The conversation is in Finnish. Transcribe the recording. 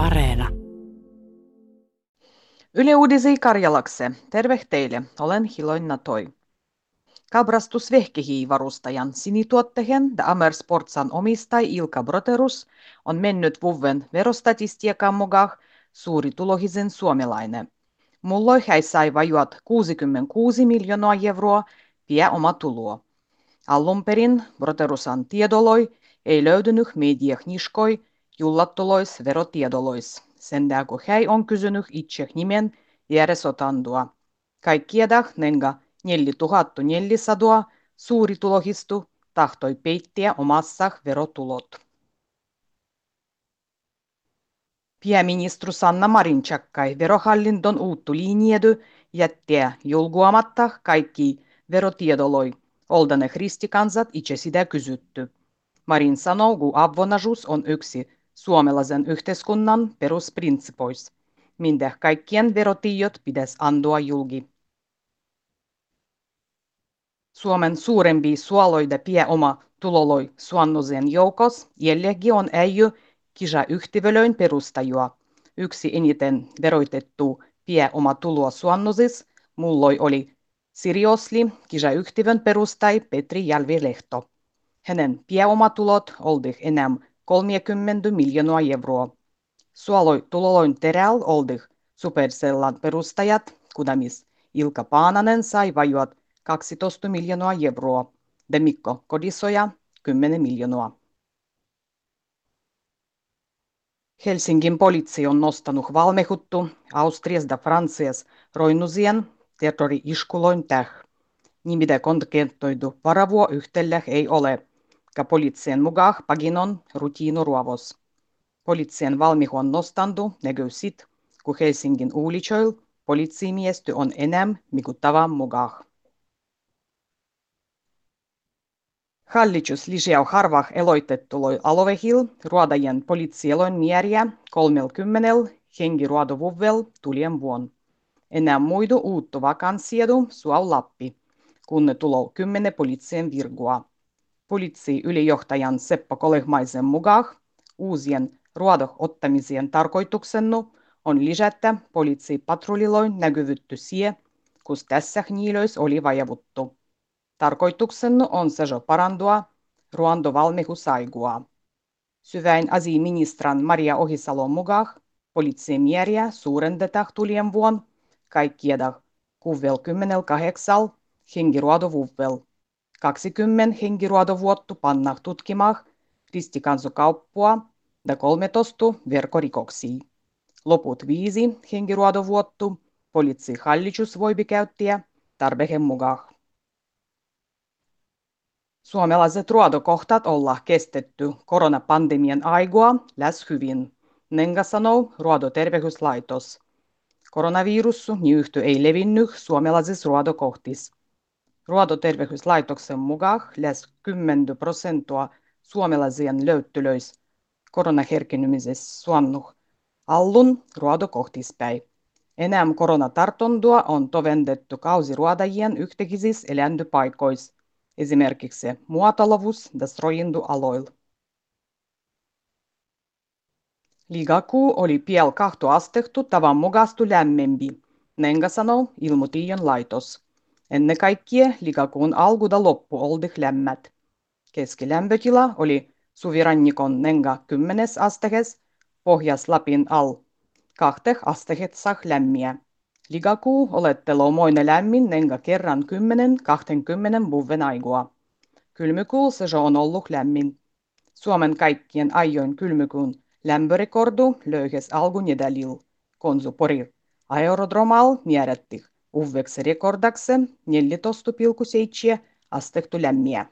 Areena. Yle Uudisi Karjalakse. Terve teille. Olen Hiloin Toi. Kabrastus vehkehiivarustajan sinituottehen da Amer Sportsan omistaj Ilka Broterus on mennyt vuven verostatistiikan mukaan suuri tulohisen suomalainen. Mulloi hän sai vajuat 66 miljoonaa euroa pie oma tuloa. Alun perin Broterusan tiedoloi ei löytynyt mediakniskoi jullattulois verotiedolois. Sen kun hän on kysynyt itse nimen järjesotandua. Kaikkiedah nenga 4400 suuritulohistu tahtoi peittiä omassa verotulot. Pääministeri Sanna Marin tjakkai verohallinton uuttu linjedu jättää julguamatta kaikki verotiedoloi. Oldane kristikansat itse sitä kysytty. Marin sanoo, kun avonaisuus on yksi suomalaisen yhteiskunnan perusprinsipois, minkä kaikkien verotiedot pitäisi antaa julki. Suomen suurempi suoloida oma tuloloi suonnosen joukos jälleen on äijy kisa yhtivelöin perustajua. Yksi eniten veroitettu oma tuloa suonnosis mulloi oli Siriosli kisa yhtivön perustai Petri Jälvi-Lehto. Hänen pääomatulot oldi enää 30 miljoonaa euroa. Suoloi tuloloin teräl oldi Supercellan perustajat, kudamis Ilka Paananen sai vajuat 12 miljoonaa euroa, ja Mikko Kodisoja 10 miljoonaa. Helsingin poliisi on nostanut valmehuttu Austrias da Frances roinusien terrori-iskuloin täh. Nimitä konkentoidu varavuo yhtellä ei ole, ka poliisien mukaan paginon rutiinuruovos. Poliisien valmihon nostandu näkyy sit, kun Helsingin ulichoil poliisimiesty on enää mikuttavan mukaan. Hallitus lisää harva eloitettuloi alovehil ruodajen poliitsieloin määriä 30 hengiruodovuvel tulien vuon. Enää muidu uuttu vakanssiedu suau Lappi, kun ne tulou kymmenen poliitsien virgua. Poliitsi ylijohtajan Seppo Kolehmaisen mukaan uusien ruodo ottamisien tarkoituksennu on lisätä poliitsipatruliloin näkyvytty sie, kus tässä niilöis oli vajavuttu. Tarkoituksena on sejo parandua ruoantovalmiusaigua. Syväin asiaministran Maria Ohisalon mukaan poliitsimääriä suurendetaan tulien vuon kaikkieda 68 hengiruodovuvel. 20 hengiruodovuottu panna tutkimaan ristikauppua ja 13 verkkorikoksia. Loput viisi hengiruodovuottu poliisihallitus voi käyttää tarpeen mukaan. Suomalaiset ruodokohtat olla kestetty koronapandemian aigua läs hyvin, Nenga sanoo ruodoterveyslaitos. Koronavirus nyhty ei levinnyt suomalaisissa ruodokohtis. Ruodoterveyslaitoksen mukaan läs 10 prosenttia suomalaisien löyttylöis koronaherkennymisessä suonnuh allun ruodokohtispäin. Enää koronatartondua on tovendettu kausiruodajien yhtekisissä eläintypaikoissa esimerkiksi muotolavus- ja stroindualoilla. Ligakuu oli piel kahtu astehtu tavan mukastu lämmempi, Nenga sanoo ilmoitijan laitos. Ennen kaikkea ligakuun alkuda loppu oldi lämmät. Keskilämpötila oli suvirannikon Nenga 10 astehes, Pohjas-Lapin al kahteh astehet lämmiä. Ligakuu olettelo moine lämmin nenga kerran 10-20 vuoden aigua. Kylmykuu se on ollut lämmin. Suomen kaikkien ajoin kylmykuun lämpörekordu löyhes algun nedälil. Konsu Porir aerodromal määrätti uvekserikordakseen 14 pilku 7 astektulemmia.